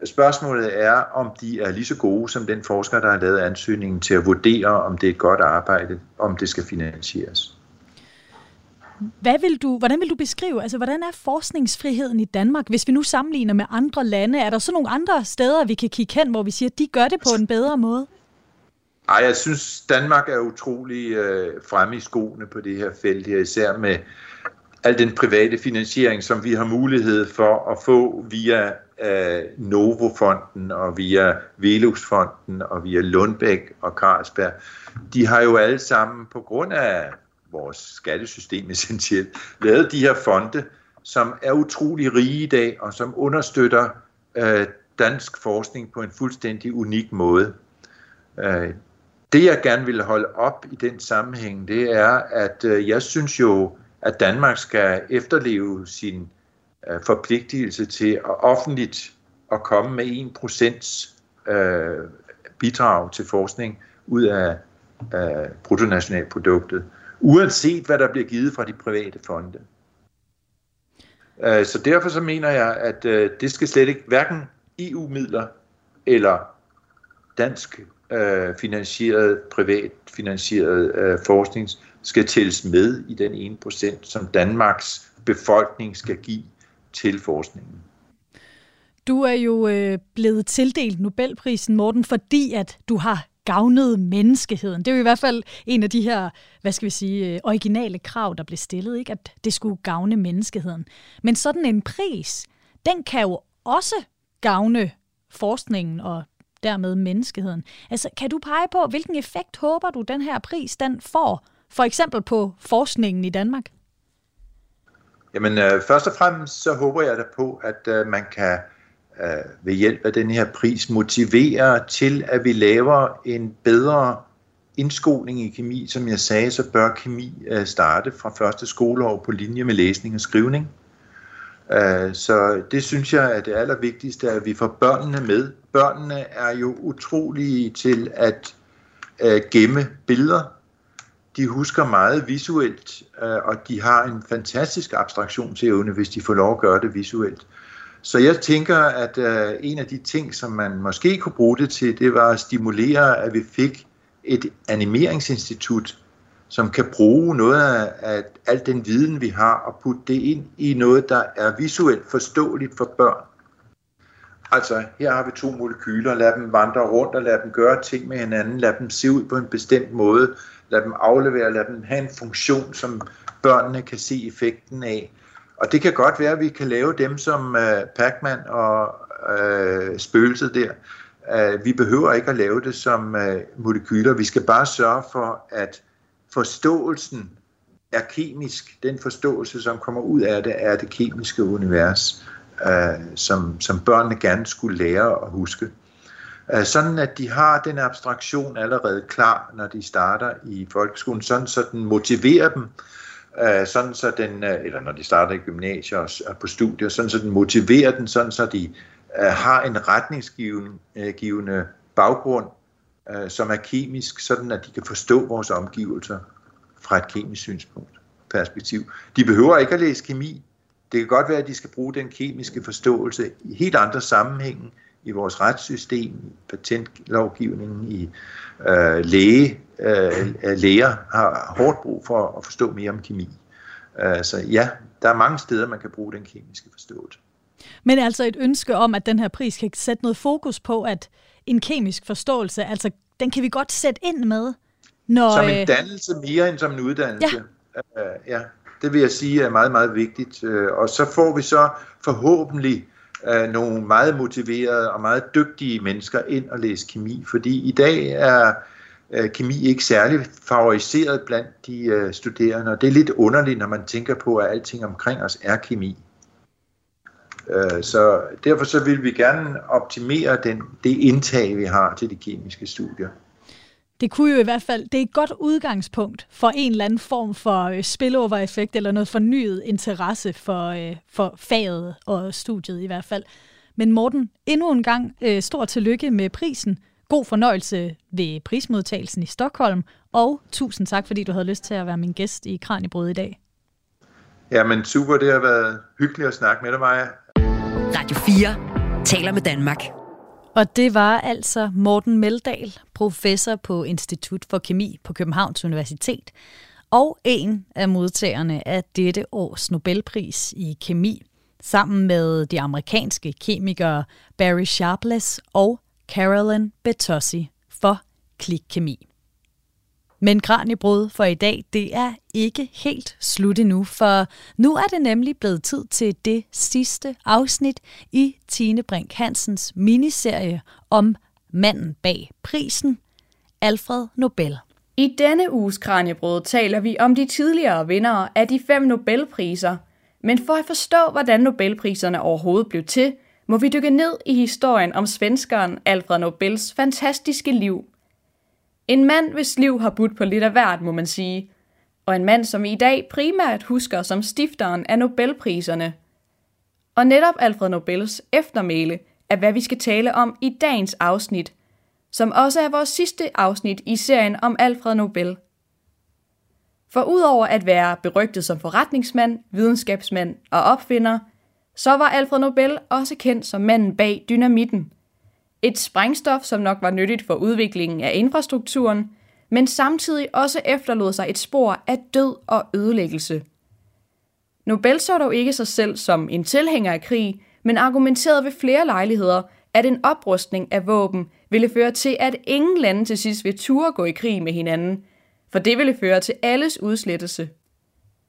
spørgsmålet er, om de er lige så gode som den forsker, der har lavet ansøgningen til at vurdere, om det er et godt arbejde, om det skal finansieres. Hvad vil du, hvordan vil du beskrive, altså hvordan er forskningsfriheden i Danmark, hvis vi nu sammenligner med andre lande? Er der så nogle andre steder, vi kan kigge hen, hvor vi siger, at de gør det på en bedre måde? Ej, jeg synes, Danmark er utrolig øh, fremme i skoene på det her felt her, især med al den private finansiering, som vi har mulighed for at få via øh, Novofonden og via Veluxfonden og via Lundbæk og Carlsberg. De har jo alle sammen på grund af vores skattesystem essentielt lavet de her fonde, som er utrolig rige i dag og som understøtter øh, dansk forskning på en fuldstændig unik måde. Øh, det jeg gerne vil holde op i den sammenhæng, det er, at øh, jeg synes jo, at Danmark skal efterleve sin øh, forpligtelse til at offentligt at komme med 1% øh, bidrag til forskning ud af øh, bruttonationalproduktet, uanset hvad der bliver givet fra de private fonde. Øh, så derfor så mener jeg, at øh, det skal slet ikke hverken EU-midler eller dansk øh, finansieret, privat finansieret øh, forskning skal tælles med i den 1%, som Danmarks befolkning skal give til forskningen. Du er jo øh, blevet tildelt Nobelprisen, Morten, fordi at du har gavnet menneskeheden. Det er jo i hvert fald en af de her, hvad skal vi sige, øh, originale krav, der blev stillet, ikke? at det skulle gavne menneskeheden. Men sådan en pris, den kan jo også gavne forskningen og dermed menneskeheden. Altså, kan du pege på, hvilken effekt håber du, den her pris den får, for eksempel på forskningen i Danmark? Jamen, øh, først og fremmest så håber jeg da på, at øh, man kan øh, ved hjælp af den her pris motiverer til, at vi laver en bedre indskoling i kemi. Som jeg sagde, så bør kemi øh, starte fra første skoleår på linje med læsning og skrivning. Øh, så det synes jeg er det allervigtigste, at vi får børnene med. Børnene er jo utrolige til at øh, gemme billeder. De husker meget visuelt, øh, og de har en fantastisk abstraktionsevne, hvis de får lov at gøre det visuelt. Så jeg tænker, at øh, en af de ting, som man måske kunne bruge det til, det var at stimulere, at vi fik et animeringsinstitut, som kan bruge noget af, af al den viden, vi har, og putte det ind i noget, der er visuelt forståeligt for børn. Altså, her har vi to molekyler, lad dem vandre rundt og lad dem gøre ting med hinanden, lad dem se ud på en bestemt måde, lad dem aflevere, lad dem have en funktion, som børnene kan se effekten af. Og det kan godt være, at vi kan lave dem som øh, Pac-Man og øh, spøgelset der. Øh, vi behøver ikke at lave det som øh, molekyler. Vi skal bare sørge for, at forståelsen er kemisk. Den forståelse, som kommer ud af det, er det kemiske univers, øh, som, som børnene gerne skulle lære at huske. Øh, sådan at de har den abstraktion allerede klar, når de starter i folkeskolen, sådan så den motiverer dem, øh, sådan så den, øh, eller når de starter i gymnasiet og på studier, sådan så den motiverer den, sådan så de øh, har en retningsgivende øh, baggrund, øh, som er kemisk, sådan at de kan forstå vores omgivelser fra et kemisk synspunkt perspektiv. De behøver ikke at læse kemi. Det kan godt være, at de skal bruge den kemiske forståelse i helt andre sammenhænge, i vores retssystem, i patentlovgivningen, i øh, læge. Øh, læger har hårdt brug for at forstå mere om kemi. Øh, så ja, der er mange steder, man kan bruge den kemiske forståelse. Men altså et ønske om, at den her pris kan sætte noget fokus på, at en kemisk forståelse, altså den kan vi godt sætte ind med. Når, som en øh, dannelse mere end som en uddannelse. Ja. Uh, ja, det vil jeg sige er meget, meget vigtigt. Uh, og så får vi så forhåbentlig øh, nogle meget motiverede og meget dygtige mennesker ind og læse kemi, fordi i dag er øh, kemi ikke særlig favoriseret blandt de øh, studerende, og det er lidt underligt, når man tænker på, at alting omkring os er kemi. Øh, så derfor så vil vi gerne optimere den, det indtag, vi har til de kemiske studier det kunne jo i hvert fald, det er et godt udgangspunkt for en eller anden form for øh, spillover-effekt, eller noget fornyet interesse for, øh, for faget og studiet i hvert fald. Men Morten, endnu en gang øh, stor tillykke med prisen. God fornøjelse ved prismodtagelsen i Stockholm, og tusind tak, fordi du havde lyst til at være min gæst i Kranjebrød i dag. Ja, men super, det har været hyggeligt at snakke med dig, Maja. Radio 4 taler med Danmark. Og det var altså Morten Meldal, professor på Institut for Kemi på Københavns Universitet, og en af modtagerne af dette års Nobelpris i kemi, sammen med de amerikanske kemikere Barry Sharpless og Carolyn Betossi for klikkemi. Men Kranjebrud for i dag, det er ikke helt slut endnu, for nu er det nemlig blevet tid til det sidste afsnit i Tine Brink Hansens miniserie om manden bag prisen, Alfred Nobel. I denne uges Kranjebrød taler vi om de tidligere vindere af de fem Nobelpriser. Men for at forstå, hvordan Nobelpriserne overhovedet blev til, må vi dykke ned i historien om svenskeren Alfred Nobels fantastiske liv en mand, hvis liv har budt på lidt af hvert, må man sige. Og en mand, som vi i dag primært husker som stifteren af Nobelpriserne. Og netop Alfred Nobels eftermæle af, hvad vi skal tale om i dagens afsnit, som også er vores sidste afsnit i serien om Alfred Nobel. For udover at være berygtet som forretningsmand, videnskabsmand og opfinder, så var Alfred Nobel også kendt som manden bag dynamitten – et sprængstof, som nok var nyttigt for udviklingen af infrastrukturen, men samtidig også efterlod sig et spor af død og ødelæggelse. Nobel så dog ikke sig selv som en tilhænger af krig, men argumenterede ved flere lejligheder, at en oprustning af våben ville føre til, at ingen lande til sidst ville ture gå i krig med hinanden, for det ville føre til alles udslettelse.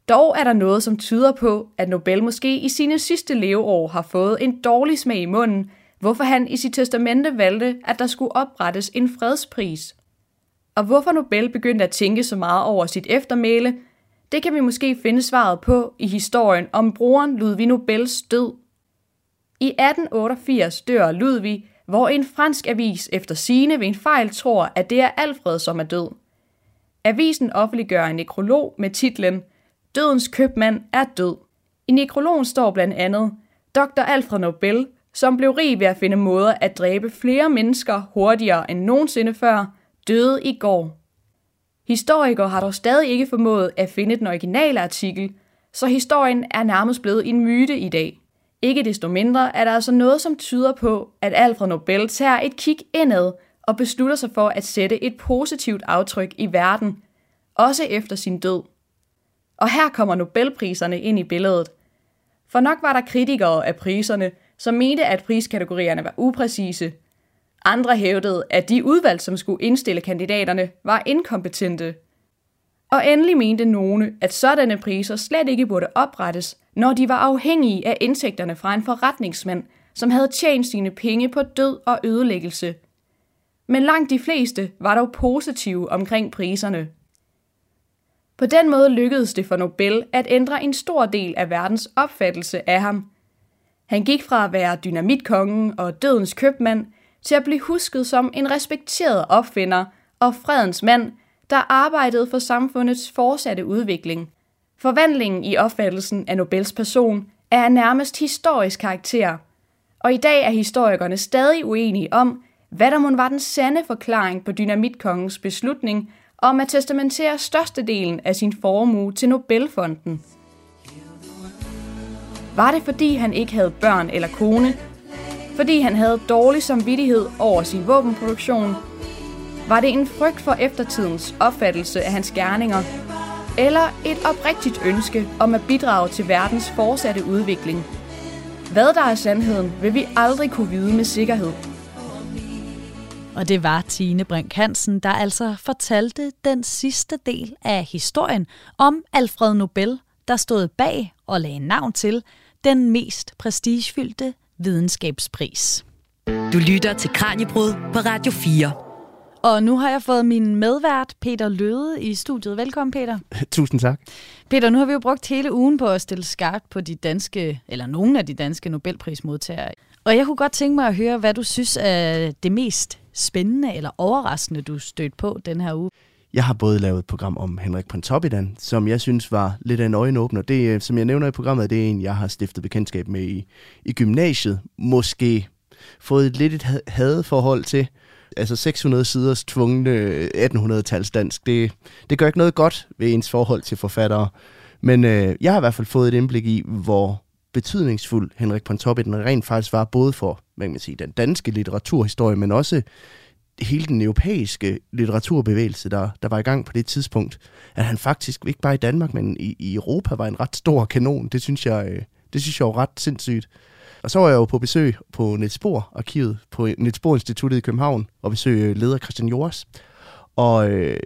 Dog er der noget, som tyder på, at Nobel måske i sine sidste leveår har fået en dårlig smag i munden, hvorfor han i sit testamente valgte, at der skulle oprettes en fredspris. Og hvorfor Nobel begyndte at tænke så meget over sit eftermæle, det kan vi måske finde svaret på i historien om broren Ludvig Nobels død. I 1888 dør Ludvig, hvor en fransk avis efter sine ved en fejl tror, at det er Alfred, som er død. Avisen offentliggør en nekrolog med titlen Dødens købmand er død. I nekrologen står blandt andet, Dr. Alfred Nobel som blev rig ved at finde måder at dræbe flere mennesker hurtigere end nogensinde før, døde i går. Historikere har dog stadig ikke formået at finde den originale artikel, så historien er nærmest blevet en myte i dag. Ikke desto mindre er der altså noget, som tyder på, at Alfred Nobel tager et kig indad og beslutter sig for at sætte et positivt aftryk i verden, også efter sin død. Og her kommer Nobelpriserne ind i billedet. For nok var der kritikere af priserne, som mente, at priskategorierne var upræcise. Andre hævdede, at de udvalg, som skulle indstille kandidaterne, var inkompetente. Og endelig mente nogle, at sådanne priser slet ikke burde oprettes, når de var afhængige af indtægterne fra en forretningsmand, som havde tjent sine penge på død og ødelæggelse. Men langt de fleste var dog positive omkring priserne. På den måde lykkedes det for Nobel at ændre en stor del af verdens opfattelse af ham – han gik fra at være dynamitkongen og dødens købmand til at blive husket som en respekteret opfinder og fredens mand, der arbejdede for samfundets fortsatte udvikling. Forvandlingen i opfattelsen af Nobels person er af nærmest historisk karakter, og i dag er historikerne stadig uenige om, hvad der mon var den sande forklaring på dynamitkongens beslutning om at testamentere størstedelen af sin formue til Nobelfonden. Var det fordi han ikke havde børn eller kone? Fordi han havde dårlig samvittighed over sin våbenproduktion? Var det en frygt for eftertidens opfattelse af hans gerninger? Eller et oprigtigt ønske om at bidrage til verdens fortsatte udvikling? Hvad der er sandheden, vil vi aldrig kunne vide med sikkerhed. Og det var Tine Brink Hansen, der altså fortalte den sidste del af historien om Alfred Nobel, der stod bag og lagde navn til den mest prestigefyldte videnskabspris. Du lytter til Kranjebrud på Radio 4. Og nu har jeg fået min medvært, Peter Løde, i studiet. Velkommen, Peter. Tusind tak. Peter, nu har vi jo brugt hele ugen på at stille skarpt på de danske, eller nogle af de danske Nobelprismodtagere. Og jeg kunne godt tænke mig at høre, hvad du synes er det mest spændende eller overraskende, du stødt på den her uge. Jeg har både lavet et program om Henrik Pontoppidan, som jeg synes var lidt af en øjenåbner. Det, øh, som jeg nævner i programmet, det er en, jeg har stiftet bekendtskab med i, i gymnasiet. Måske fået et lidt et hadeforhold til. Altså 600 siders tvungne øh, 1800-tals dansk, det, det gør ikke noget godt ved ens forhold til forfattere. Men øh, jeg har i hvert fald fået et indblik i, hvor betydningsfuld Henrik Pontoppidan rent faktisk var, både for hvad kan man sige, den danske litteraturhistorie, men også hele den europæiske litteraturbevægelse, der, der var i gang på det tidspunkt, at han faktisk ikke bare i Danmark, men i, i Europa var en ret stor kanon. Det synes jeg, øh, det synes jeg var ret sindssygt. Og så var jeg jo på besøg på Niels Bohr arkivet på Niels Bohr Instituttet i København og besøg øh, leder Christian Jors. Og øh,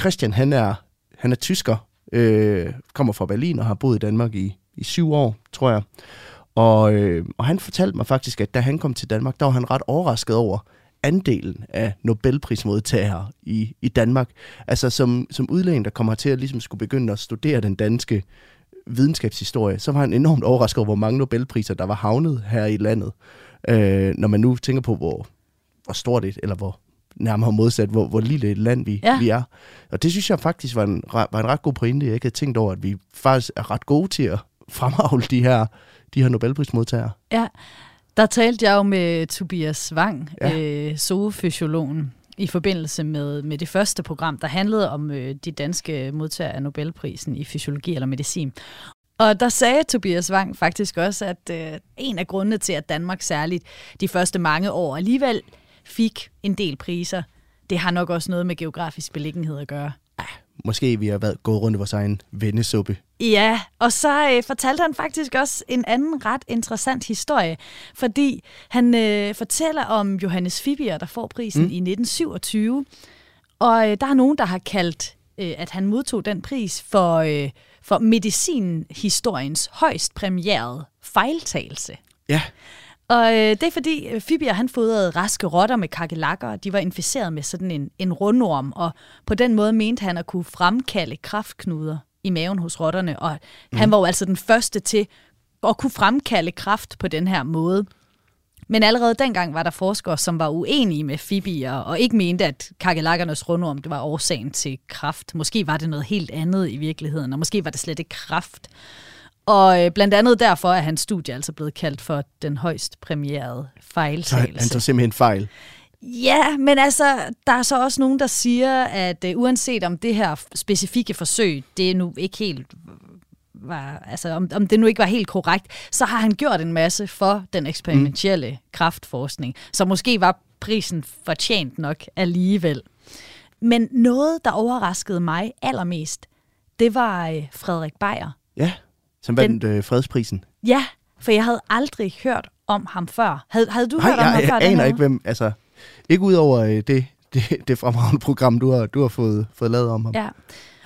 Christian, han er, han er tysker, øh, kommer fra Berlin og har boet i Danmark i, i syv år, tror jeg. Og, øh, og han fortalte mig faktisk, at da han kom til Danmark, der var han ret overrasket over, andelen af Nobelprismodtagere i, i Danmark. Altså som, som udlænding, der kommer til at ligesom skulle begynde at studere den danske videnskabshistorie, så var han enormt overrasket over, hvor mange Nobelpriser, der var havnet her i landet. Øh, når man nu tænker på, hvor, hvor stort et, eller hvor nærmere modsat, hvor, hvor lille et land vi, ja. vi er. Og det synes jeg faktisk var en, var en ret god pointe. Jeg ikke havde tænkt over, at vi faktisk er ret gode til at fremavle de her, de her Nobelprismodtagere. Ja, der talte jeg jo med Tobias Wang, ja. øh, zoofysiologen, i forbindelse med, med det første program, der handlede om øh, de danske modtagere af Nobelprisen i fysiologi eller medicin. Og der sagde Tobias Wang faktisk også, at øh, en af grundene til, at Danmark særligt de første mange år alligevel fik en del priser, det har nok også noget med geografisk beliggenhed at gøre. Ja, måske vi har været gået rundt i vores egen vennesuppe. Ja, og så øh, fortalte han faktisk også en anden ret interessant historie, fordi han øh, fortæller om Johannes Fibier, der får prisen mm. i 1927. Og øh, der er nogen, der har kaldt, øh, at han modtog den pris for, øh, for medicinhistoriens højst premierede fejltagelse. Ja. Og øh, det er fordi øh, Fibier han fodrede raske rotter med kakelakker, de var inficeret med sådan en, en rundorm, og på den måde mente han at kunne fremkalde kraftknuder i maven hos rotterne, og mm. han var jo altså den første til at kunne fremkalde kraft på den her måde. Men allerede dengang var der forskere, som var uenige med Fibier, og ikke mente, at kakelakkernes rundorm det var årsagen til kraft. Måske var det noget helt andet i virkeligheden, og måske var det slet ikke kraft. Og øh, blandt andet derfor er hans studie altså blevet kaldt for den højst premierede fejltagelse. Så han tager simpelthen fejl. Ja, men altså, der er så også nogen, der siger, at uh, uanset om det her specifikke forsøg, det er nu ikke helt var, altså om, om det nu ikke var helt korrekt, så har han gjort en masse for den eksperimentelle mm. kraftforskning. Så måske var prisen fortjent nok alligevel. Men noget, der overraskede mig allermest, det var uh, Frederik Beyer. Ja, som vandt den, øh, fredsprisen. Ja, for jeg havde aldrig hørt om ham før. Havde, havde du Nej, hørt om jeg, ham jeg, før? Jeg aner ikke, hvem... Altså, ikke ud over øh, det, det, det fremragende program, du har, du har fået, fået lavet om ham. Ja.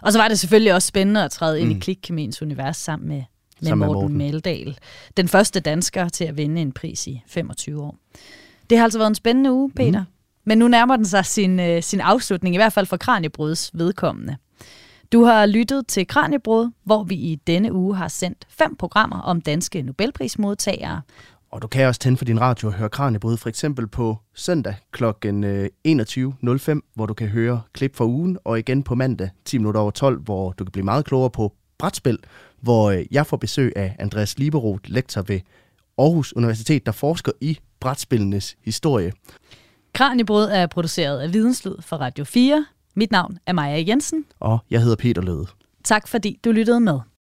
Og så var det selvfølgelig også spændende at træde ind mm. i Klikkemiens univers sammen med, med sammen Morten, Morten Meldal. Den første dansker til at vinde en pris i 25 år. Det har altså været en spændende uge, Peter. Mm. Men nu nærmer den sig sin, øh, sin afslutning, i hvert fald for Kranjebruds vedkommende. Du har lyttet til Kranjebrud, hvor vi i denne uge har sendt fem programmer om danske Nobelprismodtagere. Og du kan også tænde for din radio og høre Kranjebrud for eksempel på søndag kl. 21.05, hvor du kan høre klip fra ugen, og igen på mandag 10 minutter over 12, hvor du kan blive meget klogere på brætspil, hvor øh, jeg får besøg af Andreas Liberoth, lektor ved Aarhus Universitet, der forsker i brætspillenes historie. Kranjebrød er produceret af Videnslyd for Radio 4. Mit navn er Maja Jensen. Og jeg hedder Peter Løde. Tak fordi du lyttede med.